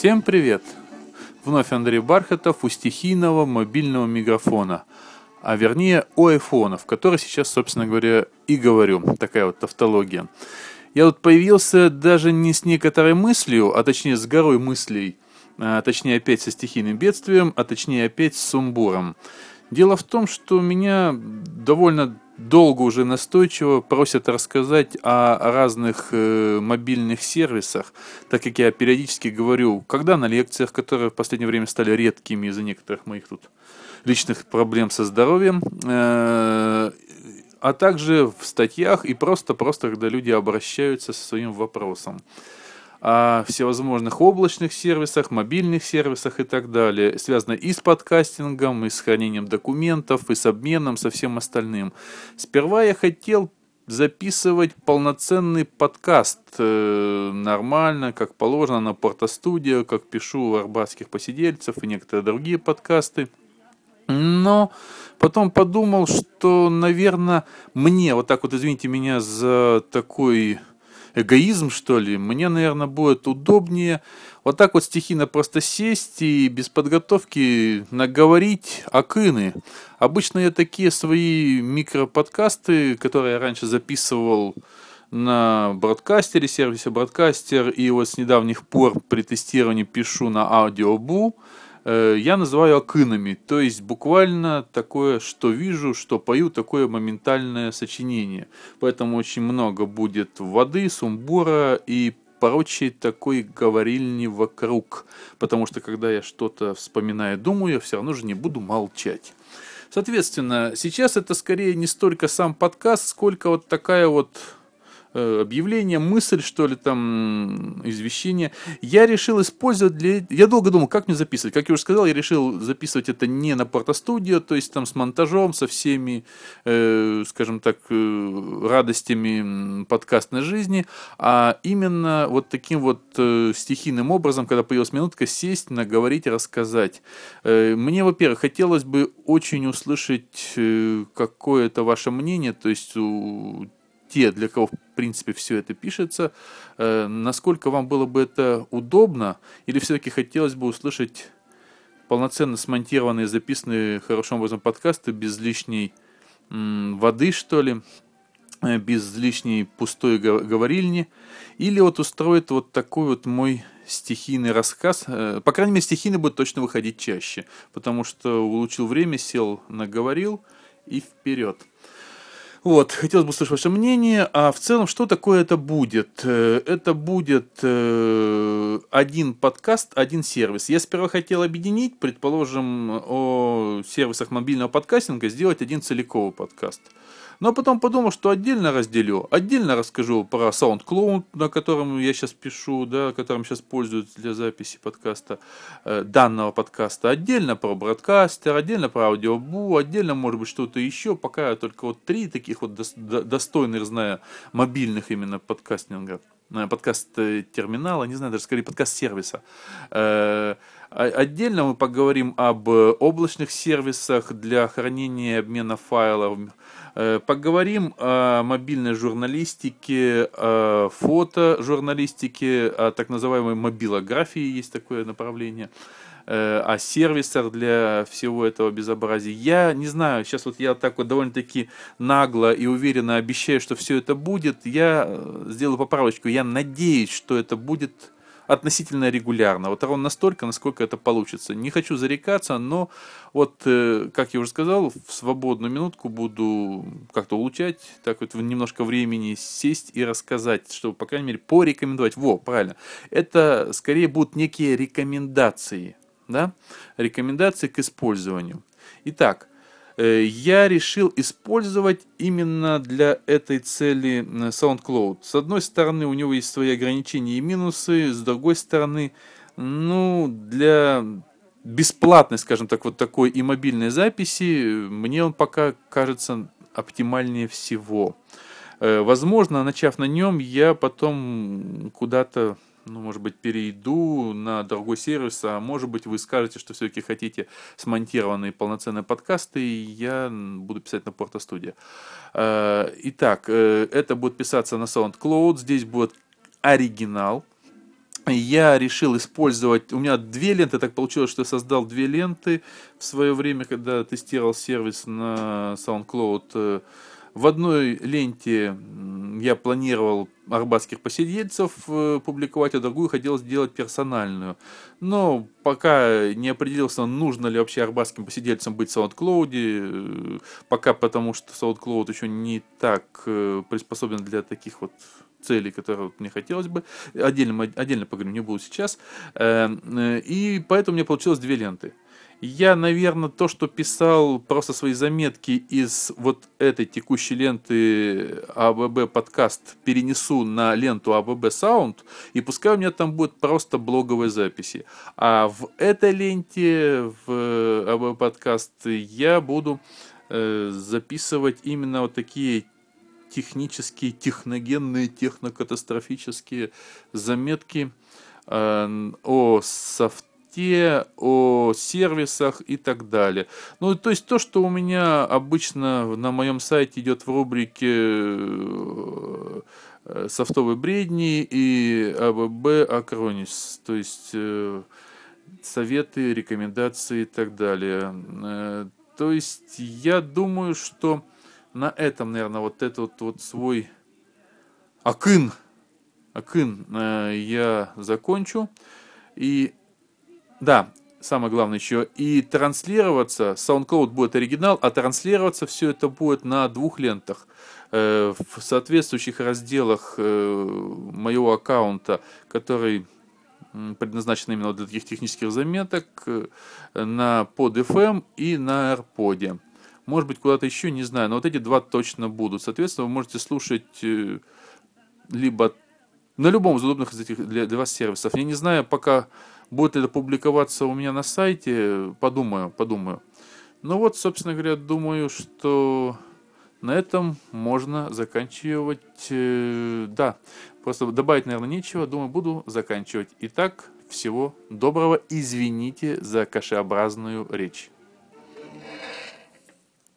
Всем привет! Вновь Андрей Бархатов у стихийного мобильного микрофона, а вернее у айфонов, который сейчас, собственно говоря, и говорю. Такая вот тавтология. Я вот появился даже не с некоторой мыслью, а точнее с горой мыслей, а точнее опять со стихийным бедствием, а точнее опять с сумбуром. Дело в том, что меня довольно долго уже настойчиво просят рассказать о разных э, мобильных сервисах, так как я периодически говорю, когда на лекциях, которые в последнее время стали редкими из-за некоторых моих тут личных проблем со здоровьем, э, а также в статьях и просто-просто, когда люди обращаются со своим вопросом о всевозможных облачных сервисах, мобильных сервисах и так далее. Связано и с подкастингом, и с хранением документов, и с обменом, со всем остальным. Сперва я хотел записывать полноценный подкаст э, нормально, как положено на Портостудио, как пишу у арбатских посидельцев и некоторые другие подкасты. Но потом подумал, что, наверное, мне, вот так вот извините меня за такой эгоизм, что ли, мне, наверное, будет удобнее вот так вот стихийно просто сесть и без подготовки наговорить акыны. Обычно я такие свои микроподкасты, которые я раньше записывал на бродкастере, сервисе бродкастер, и вот с недавних пор при тестировании пишу на аудиобу, я называю акынами, то есть буквально такое, что вижу, что пою, такое моментальное сочинение. Поэтому очень много будет воды, сумбура и прочей такой говорильни вокруг. Потому что когда я что-то вспоминаю, думаю, я все равно же не буду молчать. Соответственно, сейчас это скорее не столько сам подкаст, сколько вот такая вот Э, объявление, мысль, что ли, там, извещение. Я решил использовать для... Я долго думал, как мне записывать. Как я уже сказал, я решил записывать это не на портостудио, то есть там с монтажом, со всеми, э, скажем так, э, радостями подкастной жизни, а именно вот таким вот э, стихийным образом, когда появилась минутка, сесть, наговорить, рассказать. Э, мне, во-первых, хотелось бы очень услышать э, какое-то ваше мнение, то есть у те, для кого, принципе, все это пишется, э, насколько вам было бы это удобно, или все-таки хотелось бы услышать полноценно смонтированные, записанные хорошим образом подкасты без лишней воды, что ли, э, без лишней пустой говорильни, или вот устроит вот такой вот мой стихийный рассказ. Э, по крайней мере, стихийный будет точно выходить чаще, потому что улучшил время, сел, наговорил и вперед. Вот, хотелось бы услышать ваше мнение, а в целом, что такое это будет? Э, это будет э, один подкаст, один сервис. Я сперва хотел объединить, предположим, о сервисах мобильного подкастинга, сделать один целиковый подкаст. Но потом подумал, что отдельно разделю. Отдельно расскажу про SoundCloud, на котором я сейчас пишу, да, которым сейчас пользуюсь для записи подкаста, э, данного подкаста. Отдельно про бродкастер, отдельно про аудиобу, отдельно, может быть, что-то еще. Пока я только вот три таких вот достойных знаю мобильных именно подкастинга э, подкаст-терминала, не знаю, даже скорее подкаст-сервиса. Э, отдельно мы поговорим об облачных сервисах для хранения и обмена файлов, Э, поговорим о мобильной журналистике, о фотожурналистике, о так называемой мобилографии, есть такое направление, э, о сервисах для всего этого безобразия. Я не знаю, сейчас вот я так вот довольно-таки нагло и уверенно обещаю, что все это будет. Я э, сделаю поправочку. Я надеюсь, что это будет относительно регулярно. Вот ровно настолько, насколько это получится. Не хочу зарекаться, но вот, э, как я уже сказал, в свободную минутку буду как-то улучшать, так вот немножко времени сесть и рассказать, чтобы, по крайней мере, порекомендовать. Во, правильно. Это скорее будут некие рекомендации, да? Рекомендации к использованию. Итак, я решил использовать именно для этой цели SoundCloud. С одной стороны, у него есть свои ограничения и минусы, с другой стороны, ну, для бесплатной, скажем так, вот такой и мобильной записи, мне он пока кажется оптимальнее всего. Э, возможно, начав на нем, я потом куда-то ну, может быть, перейду на другой сервис, а может быть, вы скажете, что все-таки хотите смонтированные полноценные подкасты, и я буду писать на Порто-студия. Э, итак, э, это будет писаться на SoundCloud, здесь будет оригинал, я решил использовать, у меня две ленты, так получилось, что я создал две ленты в свое время, когда тестировал сервис на SoundCloud. Э, в одной ленте я планировал арбатских посидельцев э, публиковать, а другую хотел сделать персональную. Но пока не определился, нужно ли вообще арбатским посидельцам быть в SoundCloud, э, пока потому что SoundCloud еще не так приспособлен для таких вот целей, которые мне хотелось бы. Отдельно, отдельно поговорим, не буду сейчас. Эм, э, и поэтому у меня получилось две ленты. Я, наверное, то, что писал, просто свои заметки из вот этой текущей ленты АВБ подкаст перенесу на ленту АВБ Саунд, и пускай у меня там будет просто блоговые записи. А в этой ленте, в АВБ подкаст, я буду э, записывать именно вот такие технические, техногенные, технокатастрофические заметки э, о софте, о сервисах и так далее. Ну, то есть то, что у меня обычно на моем сайте идет в рубрике э, софтовые бредни и АББ Акронис, то есть э, советы, рекомендации и так далее. Э, то есть я думаю, что на этом, наверное, вот этот вот свой акын, акын я закончу. И да, самое главное еще, и транслироваться, SoundCloud будет оригинал, а транслироваться все это будет на двух лентах. Э, в соответствующих разделах э, моего аккаунта, который предназначен именно для таких технических заметок, э, на под FM и на AirPod может быть, куда-то еще, не знаю, но вот эти два точно будут. Соответственно, вы можете слушать либо на любом из удобных для вас сервисов. Я не знаю, пока будет это публиковаться у меня на сайте, подумаю, подумаю. Ну вот, собственно говоря, думаю, что на этом можно заканчивать. Э, да, просто добавить, наверное, нечего. Думаю, буду заканчивать. Итак, всего доброго. Извините за кашеобразную речь.